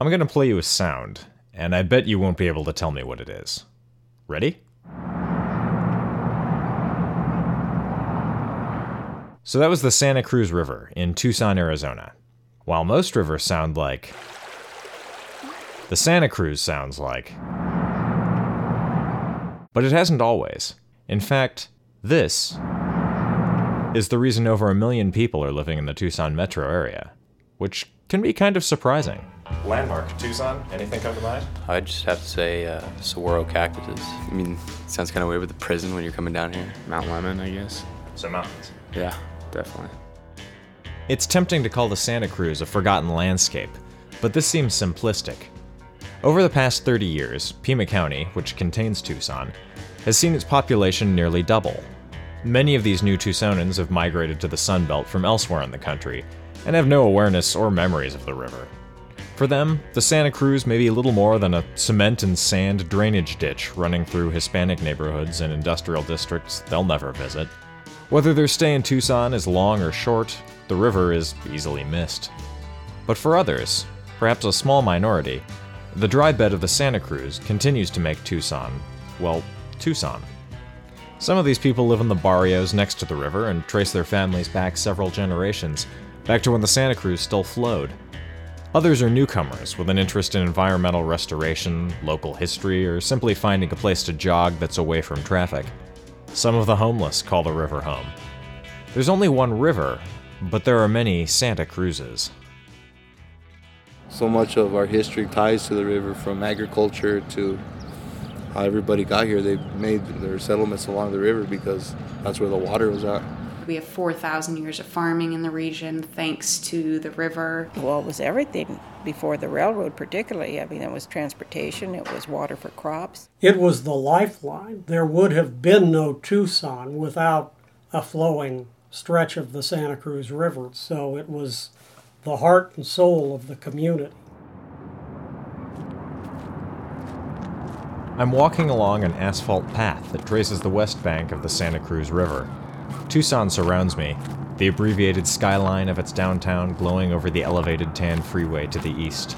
I'm to play you a sound, and I bet you won't be able to tell me what it is. Ready? So that was the Santa Cruz River in Tucson, Arizona. While most rivers sound like. The Santa Cruz sounds like. But it hasn't always. In fact, this is the reason over a million people are living in the Tucson metro area, which can be kind of surprising. Landmark, Tucson, anything come to mind? I'd just have to say uh, saguaro cactuses. I mean, sounds kind of weird with the prison when you're coming down here. Mount Lemmon, I guess. So mountains. Yeah, definitely. It's tempting to call the Santa Cruz a forgotten landscape, but this seems simplistic. Over the past 30 years, Pima County, which contains Tucson, has seen its population nearly double. Many of these new Tucsonans have migrated to the Sun Belt from elsewhere in the country and have no awareness or memories of the river. For them, the Santa Cruz may be little more than a cement and sand drainage ditch running through Hispanic neighborhoods and industrial districts they'll never visit. Whether their stay in Tucson is long or short, the river is easily missed. But for others, perhaps a small minority, the dry bed of the Santa Cruz continues to make Tucson, well, Tucson. Some of these people live in the barrios next to the river and trace their families back several generations, back to when the Santa Cruz still flowed. Others are newcomers with an interest in environmental restoration, local history, or simply finding a place to jog that's away from traffic. Some of the homeless call the river home. There's only one river, but there are many Santa Cruzes. So much of our history ties to the river from agriculture to how everybody got here. They made their settlements along the river because that's where the water was at. We have 4,000 years of farming in the region thanks to the river. Well, it was everything before the railroad, particularly. I mean, it was transportation, it was water for crops. It was the lifeline. There would have been no Tucson without a flowing stretch of the Santa Cruz River. So it was the heart and soul of the community. I'm walking along an asphalt path that traces the west bank of the Santa Cruz River. Tucson surrounds me, the abbreviated skyline of its downtown glowing over the elevated tan freeway to the east.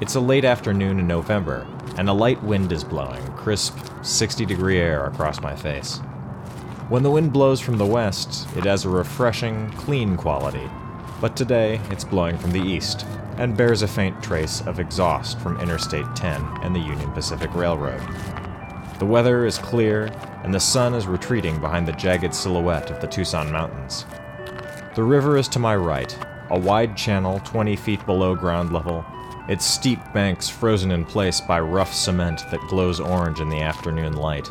It's a late afternoon in November, and a light wind is blowing, crisp, 60 degree air across my face. When the wind blows from the west, it has a refreshing, clean quality, but today it's blowing from the east and bears a faint trace of exhaust from Interstate 10 and the Union Pacific Railroad. The weather is clear, and the sun is retreating behind the jagged silhouette of the Tucson Mountains. The river is to my right, a wide channel 20 feet below ground level, its steep banks frozen in place by rough cement that glows orange in the afternoon light.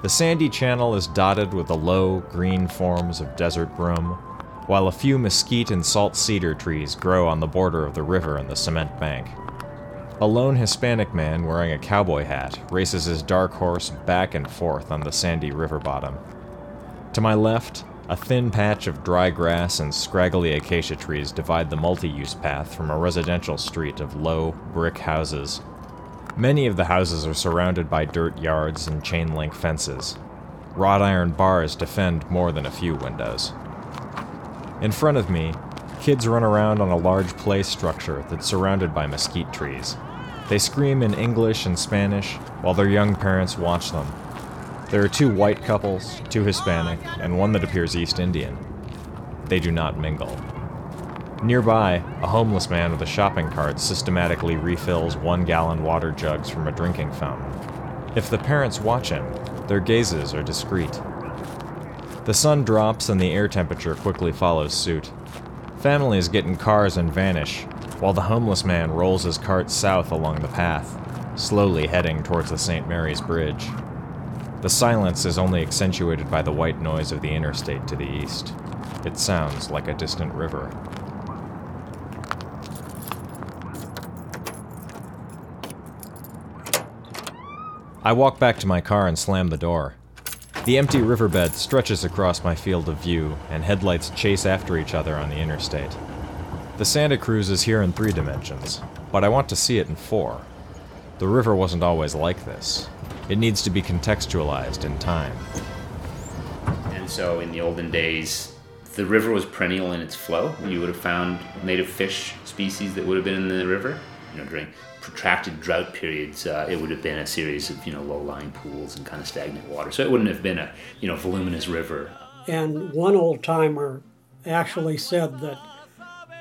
The sandy channel is dotted with the low, green forms of desert broom, while a few mesquite and salt cedar trees grow on the border of the river and the cement bank. A lone Hispanic man wearing a cowboy hat races his dark horse back and forth on the sandy river bottom. To my left, a thin patch of dry grass and scraggly acacia trees divide the multi use path from a residential street of low, brick houses. Many of the houses are surrounded by dirt yards and chain link fences. Wrought iron bars defend more than a few windows. In front of me, kids run around on a large play structure that's surrounded by mesquite trees. They scream in English and Spanish while their young parents watch them. There are two white couples, two Hispanic, and one that appears East Indian. They do not mingle. Nearby, a homeless man with a shopping cart systematically refills one gallon water jugs from a drinking fountain. If the parents watch him, their gazes are discreet. The sun drops and the air temperature quickly follows suit. Families get in cars and vanish, while the homeless man rolls his cart south along the path, slowly heading towards the St. Mary's Bridge. The silence is only accentuated by the white noise of the interstate to the east. It sounds like a distant river. I walk back to my car and slam the door. The empty riverbed stretches across my field of view, and headlights chase after each other on the interstate. The Santa Cruz is here in three dimensions, but I want to see it in four. The river wasn't always like this. It needs to be contextualized in time. And so in the olden days, the river was perennial in its flow. You would have found native fish species that would have been in the river. You know, during protracted drought periods, uh, it would have been a series of you know low-lying pools and kind of stagnant water. So it wouldn't have been a you know voluminous river. And one old timer actually said that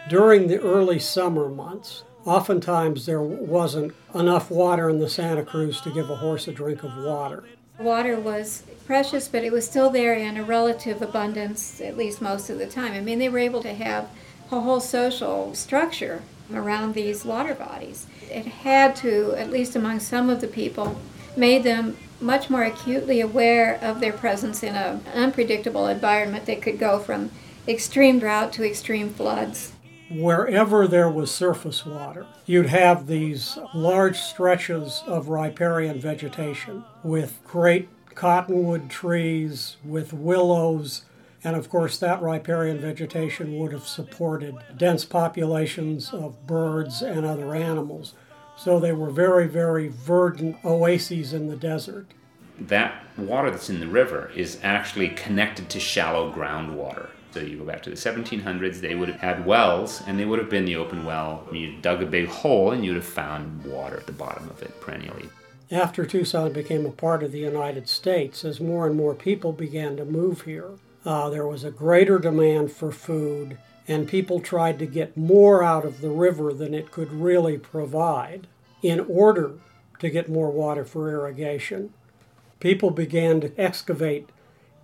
during the early summer months, oftentimes there wasn't enough water in the Santa Cruz to give a horse a drink of water. Water was precious, but it was still there in a relative abundance, at least most of the time. I mean, they were able to have a whole social structure around these water bodies. It had to, at least among some of the people, made them much more acutely aware of their presence in an unpredictable environment that could go from extreme drought to extreme floods. Wherever there was surface water, you'd have these large stretches of riparian vegetation with great cottonwood trees, with willows, and of course, that riparian vegetation would have supported dense populations of birds and other animals. So they were very, very verdant oases in the desert. That water that's in the river is actually connected to shallow groundwater. So you go back to the 1700s, they would have had wells, and they would have been the open well. You dug a big hole, and you'd have found water at the bottom of it perennially. After Tucson became a part of the United States, as more and more people began to move here, uh, there was a greater demand for food, and people tried to get more out of the river than it could really provide in order to get more water for irrigation. People began to excavate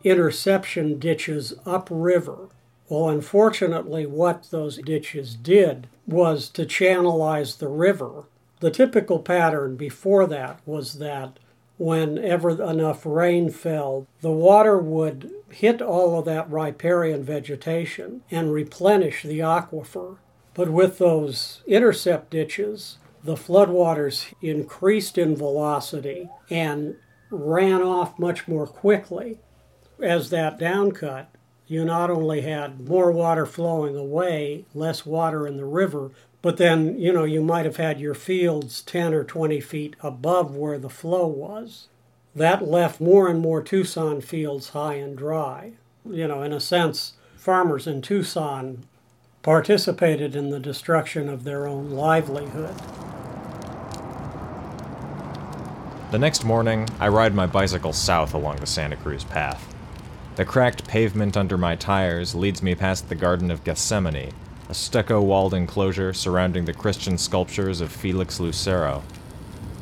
interception ditches upriver. Well, unfortunately, what those ditches did was to channelize the river. The typical pattern before that was that whenever enough rain fell, the water would hit all of that riparian vegetation and replenish the aquifer. But with those intercept ditches, the floodwaters increased in velocity and ran off much more quickly as that downcut, you not only had more water flowing away, less water in the river, but then, you know, you might have had your fields 10 or 20 feet above where the flow was. That left more and more Tucson fields high and dry. You know, in a sense, farmers in Tucson participated in the destruction of their own livelihood. The next morning, I ride my bicycle south along the Santa Cruz path. The cracked pavement under my tires leads me past the Garden of Gethsemane, a stucco walled enclosure surrounding the Christian sculptures of Felix Lucero.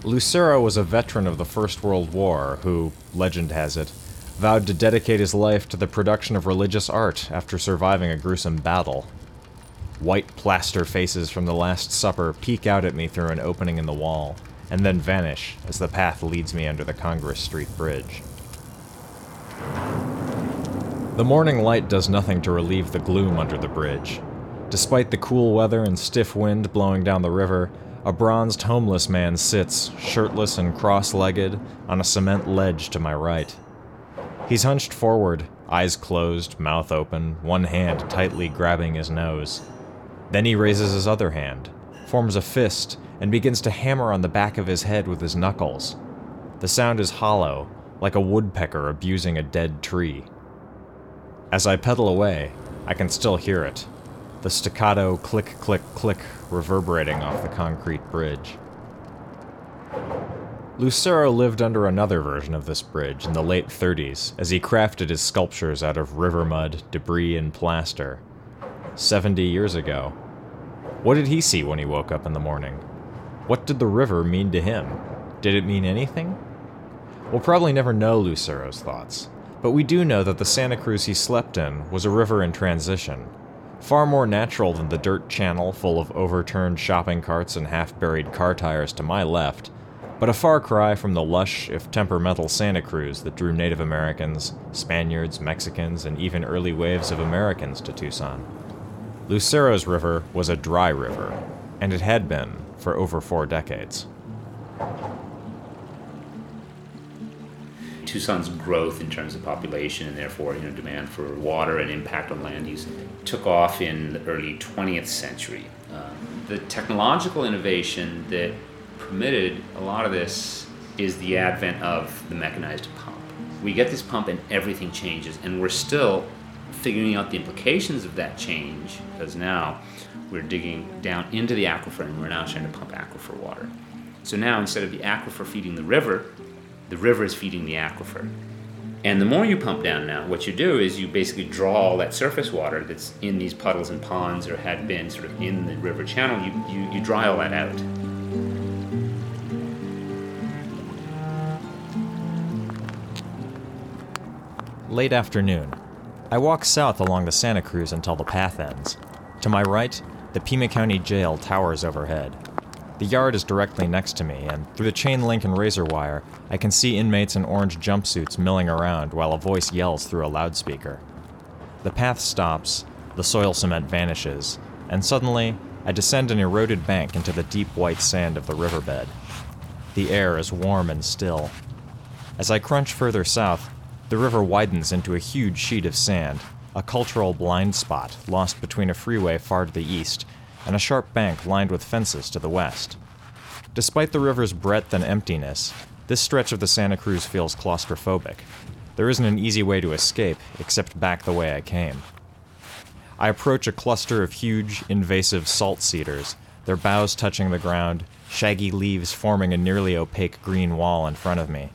Lucero was a veteran of the First World War who, legend has it, vowed to dedicate his life to the production of religious art after surviving a gruesome battle. White plaster faces from the Last Supper peek out at me through an opening in the wall, and then vanish as the path leads me under the Congress Street Bridge. The morning light does nothing to relieve the gloom under the bridge. Despite the cool weather and stiff wind blowing down the river, a bronzed homeless man sits, shirtless and cross legged, on a cement ledge to my right. He's hunched forward, eyes closed, mouth open, one hand tightly grabbing his nose. Then he raises his other hand, forms a fist, and begins to hammer on the back of his head with his knuckles. The sound is hollow, like a woodpecker abusing a dead tree. As I pedal away, I can still hear it the staccato click, click, click reverberating off the concrete bridge. Lucero lived under another version of this bridge in the late 30s as he crafted his sculptures out of river mud, debris, and plaster. 70 years ago. What did he see when he woke up in the morning? What did the river mean to him? Did it mean anything? We'll probably never know Lucero's thoughts, but we do know that the Santa Cruz he slept in was a river in transition, far more natural than the dirt channel full of overturned shopping carts and half buried car tires to my left, but a far cry from the lush, if temperamental Santa Cruz that drew Native Americans, Spaniards, Mexicans, and even early waves of Americans to Tucson. Lucero's river was a dry river, and it had been for over four decades. Tucson's growth in terms of population and therefore you know demand for water and impact on land use took off in the early 20th century. Um, the technological innovation that permitted a lot of this is the advent of the mechanized pump. We get this pump and everything changes, and we're still figuring out the implications of that change, because now we're digging down into the aquifer and we're now trying to pump aquifer water. So now instead of the aquifer feeding the river, the river is feeding the aquifer. And the more you pump down now, what you do is you basically draw all that surface water that's in these puddles and ponds or had been sort of in the river channel, you, you, you dry all that out. Late afternoon. I walk south along the Santa Cruz until the path ends. To my right, the Pima County Jail towers overhead. The yard is directly next to me, and through the chain link and razor wire, I can see inmates in orange jumpsuits milling around while a voice yells through a loudspeaker. The path stops, the soil cement vanishes, and suddenly, I descend an eroded bank into the deep white sand of the riverbed. The air is warm and still. As I crunch further south, the river widens into a huge sheet of sand, a cultural blind spot lost between a freeway far to the east and a sharp bank lined with fences to the west. Despite the river's breadth and emptiness, this stretch of the Santa Cruz feels claustrophobic. There isn't an easy way to escape except back the way I came. I approach a cluster of huge, invasive salt cedars, their boughs touching the ground, shaggy leaves forming a nearly opaque green wall in front of me.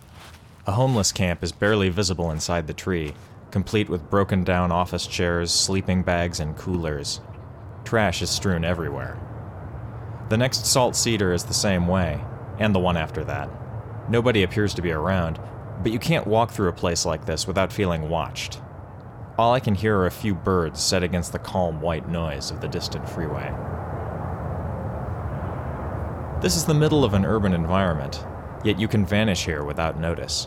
A homeless camp is barely visible inside the tree, complete with broken down office chairs, sleeping bags, and coolers. Trash is strewn everywhere. The next salt cedar is the same way, and the one after that. Nobody appears to be around, but you can't walk through a place like this without feeling watched. All I can hear are a few birds set against the calm white noise of the distant freeway. This is the middle of an urban environment, yet you can vanish here without notice.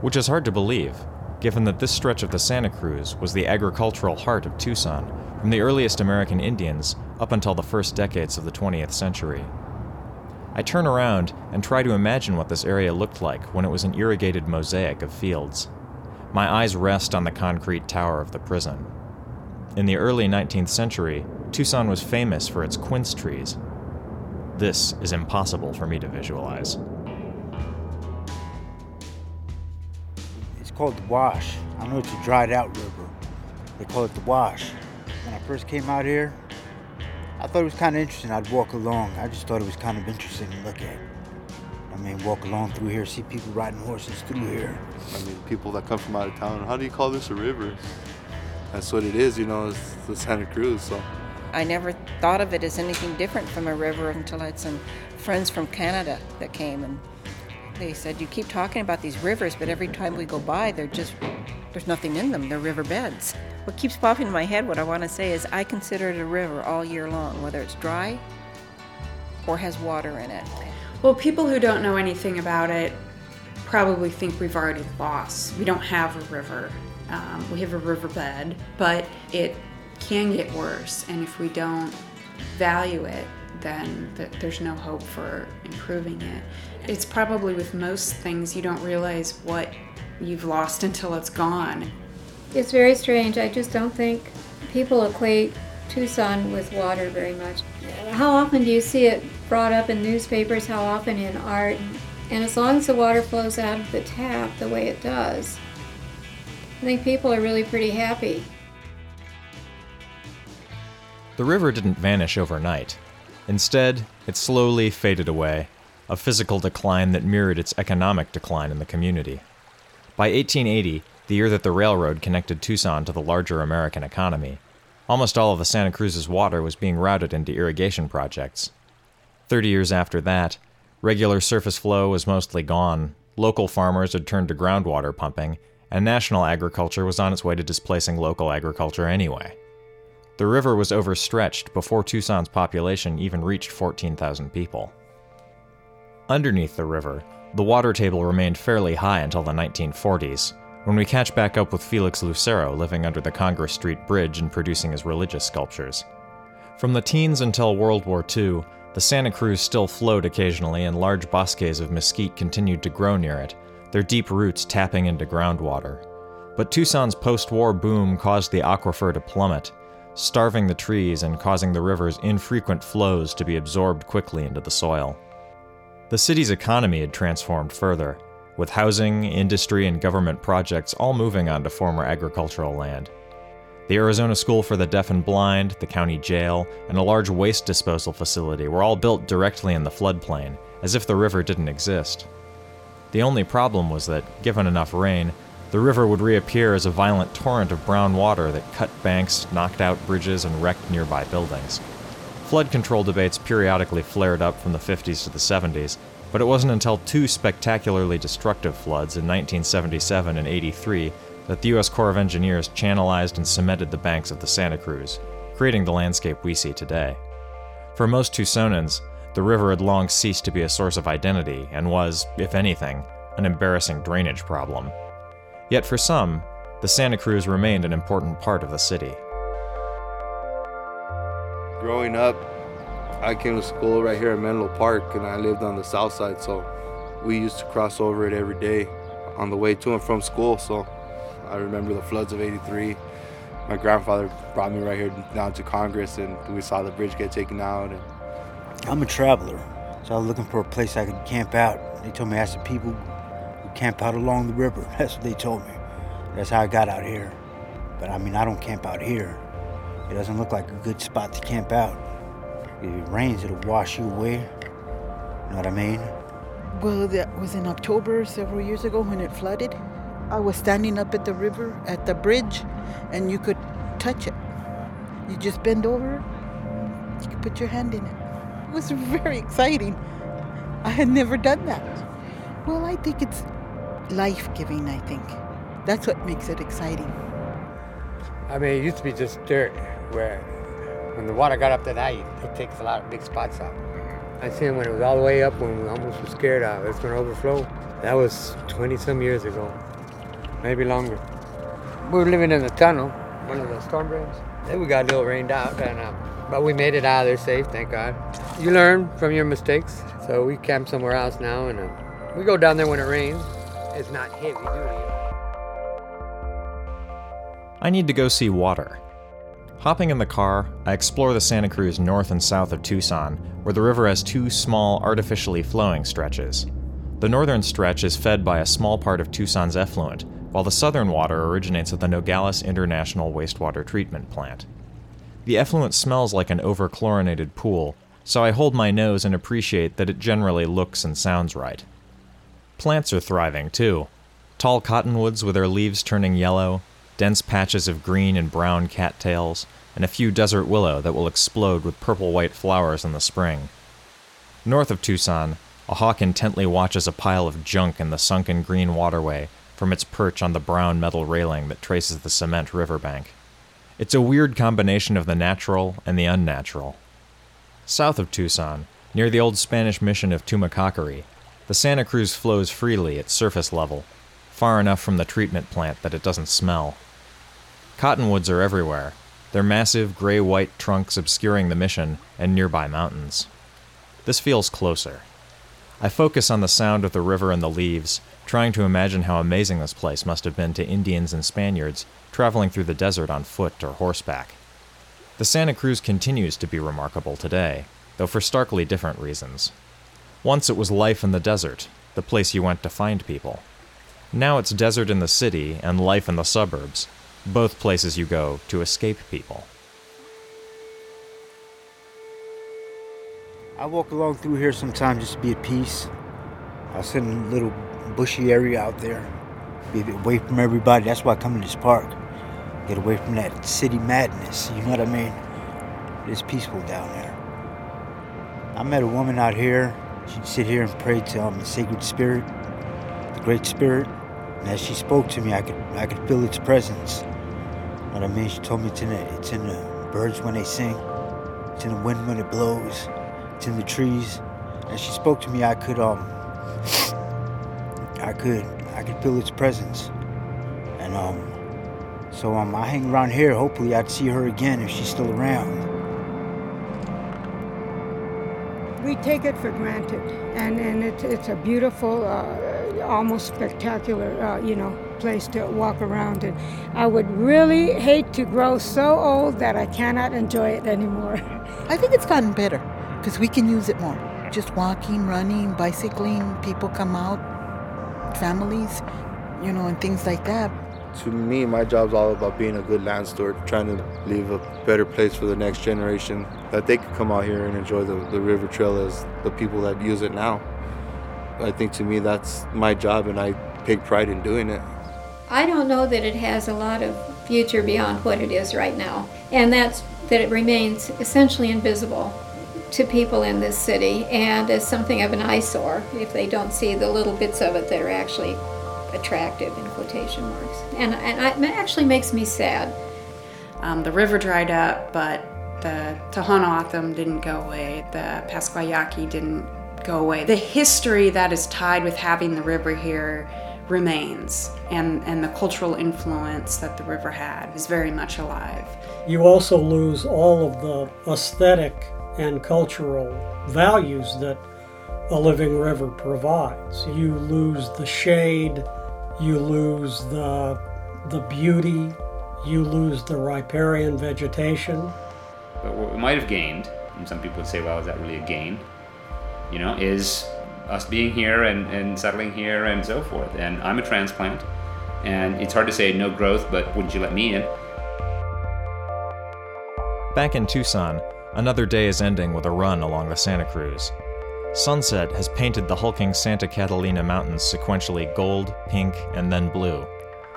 Which is hard to believe, given that this stretch of the Santa Cruz was the agricultural heart of Tucson from the earliest American Indians up until the first decades of the 20th century. I turn around and try to imagine what this area looked like when it was an irrigated mosaic of fields. My eyes rest on the concrete tower of the prison. In the early 19th century, Tucson was famous for its quince trees. This is impossible for me to visualize. Called the Wash. I know it's a dried out river. They call it the Wash. When I first came out here, I thought it was kind of interesting. I'd walk along. I just thought it was kind of interesting to look at. I mean, walk along through here, see people riding horses through here. I mean, people that come from out of town, how do you call this a river? That's what it is, you know, it's the Santa Cruz. So I never thought of it as anything different from a river until I had some friends from Canada that came and they said, You keep talking about these rivers, but every time we go by, they're just, there's nothing in them. They're river beds. What keeps popping in my head, what I want to say is, I consider it a river all year long, whether it's dry or has water in it. Well, people who don't know anything about it probably think we've already lost. We don't have a river. Um, we have a riverbed, but it can get worse. And if we don't value it, then th- there's no hope for improving it. It's probably with most things you don't realize what you've lost until it's gone. It's very strange. I just don't think people equate Tucson with water very much. How often do you see it brought up in newspapers? How often in art? And as long as the water flows out of the tap the way it does, I think people are really pretty happy. The river didn't vanish overnight. Instead, it slowly faded away, a physical decline that mirrored its economic decline in the community. By 1880, the year that the railroad connected Tucson to the larger American economy, almost all of the Santa Cruz's water was being routed into irrigation projects. Thirty years after that, regular surface flow was mostly gone, local farmers had turned to groundwater pumping, and national agriculture was on its way to displacing local agriculture anyway. The river was overstretched before Tucson's population even reached 14,000 people. Underneath the river, the water table remained fairly high until the 1940s, when we catch back up with Felix Lucero living under the Congress Street Bridge and producing his religious sculptures. From the teens until World War II, the Santa Cruz still flowed occasionally, and large bosques of mesquite continued to grow near it, their deep roots tapping into groundwater. But Tucson's post war boom caused the aquifer to plummet, starving the trees and causing the river's infrequent flows to be absorbed quickly into the soil. The city's economy had transformed further, with housing, industry, and government projects all moving onto former agricultural land. The Arizona School for the Deaf and Blind, the county jail, and a large waste disposal facility were all built directly in the floodplain, as if the river didn't exist. The only problem was that, given enough rain, the river would reappear as a violent torrent of brown water that cut banks, knocked out bridges, and wrecked nearby buildings. Flood control debates periodically flared up from the 50s to the 70s, but it wasn't until two spectacularly destructive floods in 1977 and 83 that the U.S. Corps of Engineers channelized and cemented the banks of the Santa Cruz, creating the landscape we see today. For most Tucsonans, the river had long ceased to be a source of identity and was, if anything, an embarrassing drainage problem. Yet for some, the Santa Cruz remained an important part of the city. Growing up, I came to school right here in Menlo Park, and I lived on the south side, so we used to cross over it every day on the way to and from school. So I remember the floods of 83. My grandfather brought me right here down to Congress, and we saw the bridge get taken out. And I'm a traveler, so I was looking for a place I could camp out. They told me ask the people who camp out along the river. That's what they told me. That's how I got out here. But I mean, I don't camp out here. It doesn't look like a good spot to camp out. If it rains, it'll wash you away. You know what I mean? Well, that was in October several years ago when it flooded. I was standing up at the river, at the bridge, and you could touch it. You just bend over, you could put your hand in it. It was very exciting. I had never done that. Well, I think it's life giving, I think. That's what makes it exciting. I mean, it used to be just dirt, where when the water got up to that, it takes a lot of big spots out. I seen when it was all the way up when we almost were scared of it's going to overflow. That was 20 some years ago, maybe longer. We were living in the tunnel, one of the storm drains. Then we got a little rained out, and um, but we made it out of there safe, thank God. You learn from your mistakes, so we camp somewhere else now, and uh, we go down there when it rains. It's not heavy duty. I need to go see water. Hopping in the car, I explore the Santa Cruz north and south of Tucson, where the river has two small, artificially flowing stretches. The northern stretch is fed by a small part of Tucson's effluent, while the southern water originates at the Nogales International Wastewater Treatment Plant. The effluent smells like an overchlorinated pool, so I hold my nose and appreciate that it generally looks and sounds right. Plants are thriving, too. Tall cottonwoods with their leaves turning yellow, dense patches of green and brown cattails, and a few desert willow that will explode with purple white flowers in the spring. North of Tucson, a hawk intently watches a pile of junk in the sunken green waterway from its perch on the brown metal railing that traces the cement riverbank. It's a weird combination of the natural and the unnatural. South of Tucson, near the old Spanish mission of Tumacacori, the Santa Cruz flows freely at surface level, far enough from the treatment plant that it doesn't smell. Cottonwoods are everywhere, their massive gray white trunks obscuring the mission and nearby mountains. This feels closer. I focus on the sound of the river and the leaves, trying to imagine how amazing this place must have been to Indians and Spaniards traveling through the desert on foot or horseback. The Santa Cruz continues to be remarkable today, though for starkly different reasons. Once it was life in the desert, the place you went to find people. Now it's desert in the city and life in the suburbs, both places you go to escape people. I walk along through here sometimes just to be at peace. I'll sit in a little bushy area out there, be away from everybody. That's why I come to this park. Get away from that city madness, you know what I mean? It's peaceful down there. I met a woman out here. She'd sit here and pray to um, the sacred spirit, the great spirit. And as she spoke to me, I could I could feel its presence. What I mean? She told me it's in the, it's in the birds when they sing, it's in the wind when it blows, it's in the trees. As she spoke to me, I could um I could I could feel its presence. And um so um I hang around here. Hopefully I'd see her again if she's still around. We take it for granted, and, and it's, it's a beautiful, uh, almost spectacular, uh, you know, place to walk around And I would really hate to grow so old that I cannot enjoy it anymore. I think it's gotten better because we can use it more. Just walking, running, bicycling, people come out, families, you know, and things like that. To me, my job's all about being a good land steward, trying to leave a better place for the next generation that they could come out here and enjoy the, the river trail as the people that use it now. I think to me that's my job and I take pride in doing it. I don't know that it has a lot of future beyond what it is right now, and that's that it remains essentially invisible to people in this city and as something of an eyesore if they don't see the little bits of it that are actually attractive in quotation marks. And, and I, it actually makes me sad. Um, the river dried up, but the Tohono didn't go away. The Pascua Yaqui didn't go away. The history that is tied with having the river here remains, and, and the cultural influence that the river had is very much alive. You also lose all of the aesthetic and cultural values that a living river provides. You lose the shade, you lose the, the beauty, you lose the riparian vegetation. But what we might have gained, and some people would say, well, is that really a gain? You know, is us being here and, and settling here and so forth. And I'm a transplant, and it's hard to say no growth, but wouldn't you let me in? Back in Tucson, another day is ending with a run along the Santa Cruz. Sunset has painted the hulking Santa Catalina Mountains sequentially gold, pink, and then blue.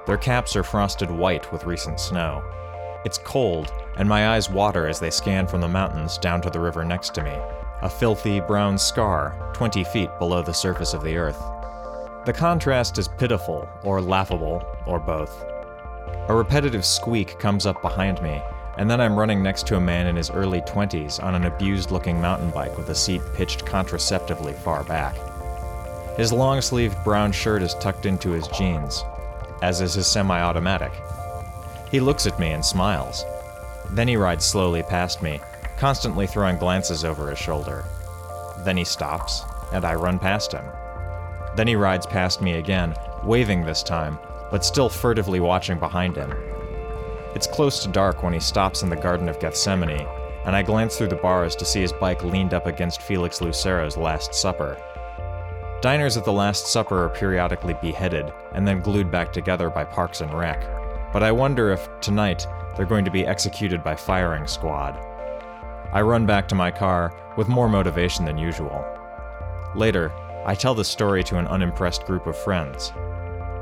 Their caps are frosted white with recent snow. It's cold, and my eyes water as they scan from the mountains down to the river next to me, a filthy brown scar 20 feet below the surface of the earth. The contrast is pitiful, or laughable, or both. A repetitive squeak comes up behind me, and then I'm running next to a man in his early 20s on an abused looking mountain bike with a seat pitched contraceptively far back. His long sleeved brown shirt is tucked into his jeans, as is his semi automatic. He looks at me and smiles. Then he rides slowly past me, constantly throwing glances over his shoulder. Then he stops, and I run past him. Then he rides past me again, waving this time, but still furtively watching behind him. It's close to dark when he stops in the Garden of Gethsemane, and I glance through the bars to see his bike leaned up against Felix Lucero's Last Supper. Diners at the Last Supper are periodically beheaded and then glued back together by Parks and Rec, but I wonder if, tonight, they're going to be executed by firing squad. I run back to my car with more motivation than usual. Later, I tell the story to an unimpressed group of friends.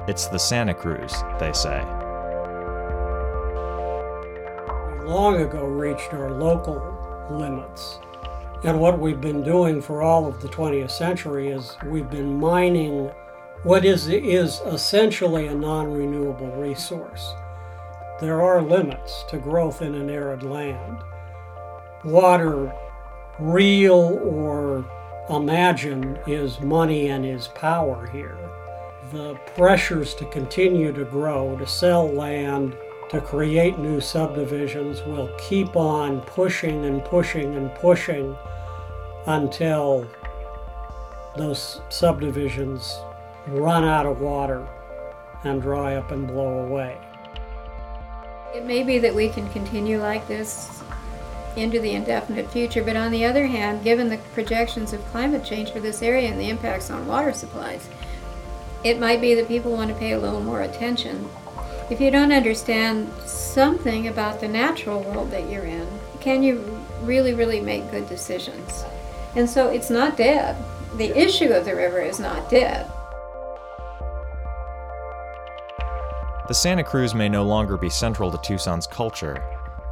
It's the Santa Cruz, they say. Long ago reached our local limits. And what we've been doing for all of the 20th century is we've been mining what is, is essentially a non renewable resource. There are limits to growth in an arid land water, real or imagined, is money and is power here. The pressures to continue to grow, to sell land, to create new subdivisions will keep on pushing and pushing and pushing until those subdivisions run out of water and dry up and blow away. It may be that we can continue like this into the indefinite future. But on the other hand, given the projections of climate change for this area and the impacts on water supplies, it might be that people want to pay a little more attention. If you don't understand something about the natural world that you're in, can you really, really make good decisions? And so it's not dead. The issue of the river is not dead. The Santa Cruz may no longer be central to Tucson's culture,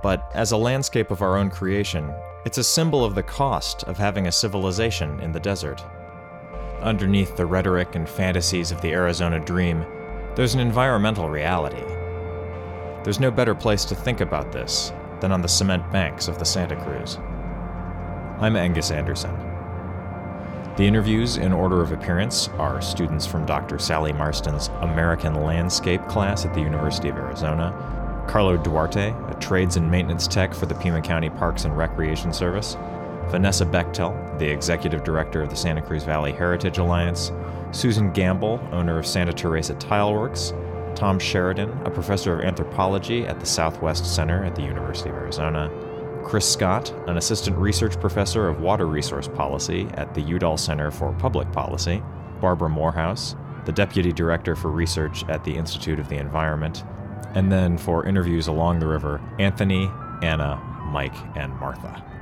but as a landscape of our own creation, it's a symbol of the cost of having a civilization in the desert. Underneath the rhetoric and fantasies of the Arizona dream, there's an environmental reality. There's no better place to think about this than on the cement banks of the Santa Cruz. I'm Angus Anderson. The interviews in order of appearance are students from Dr. Sally Marston's American Landscape class at the University of Arizona, Carlo Duarte, a trades and maintenance tech for the Pima County Parks and Recreation Service, Vanessa Bechtol, the executive director of the Santa Cruz Valley Heritage Alliance, Susan Gamble, owner of Santa Teresa Tileworks, Tom Sheridan, a professor of anthropology at the Southwest Center at the University of Arizona, Chris Scott, an assistant research professor of water resource policy at the Udall Center for Public Policy, Barbara Morehouse, the deputy director for research at the Institute of the Environment, And then for interviews along the river, Anthony, Anna, Mike, and Martha.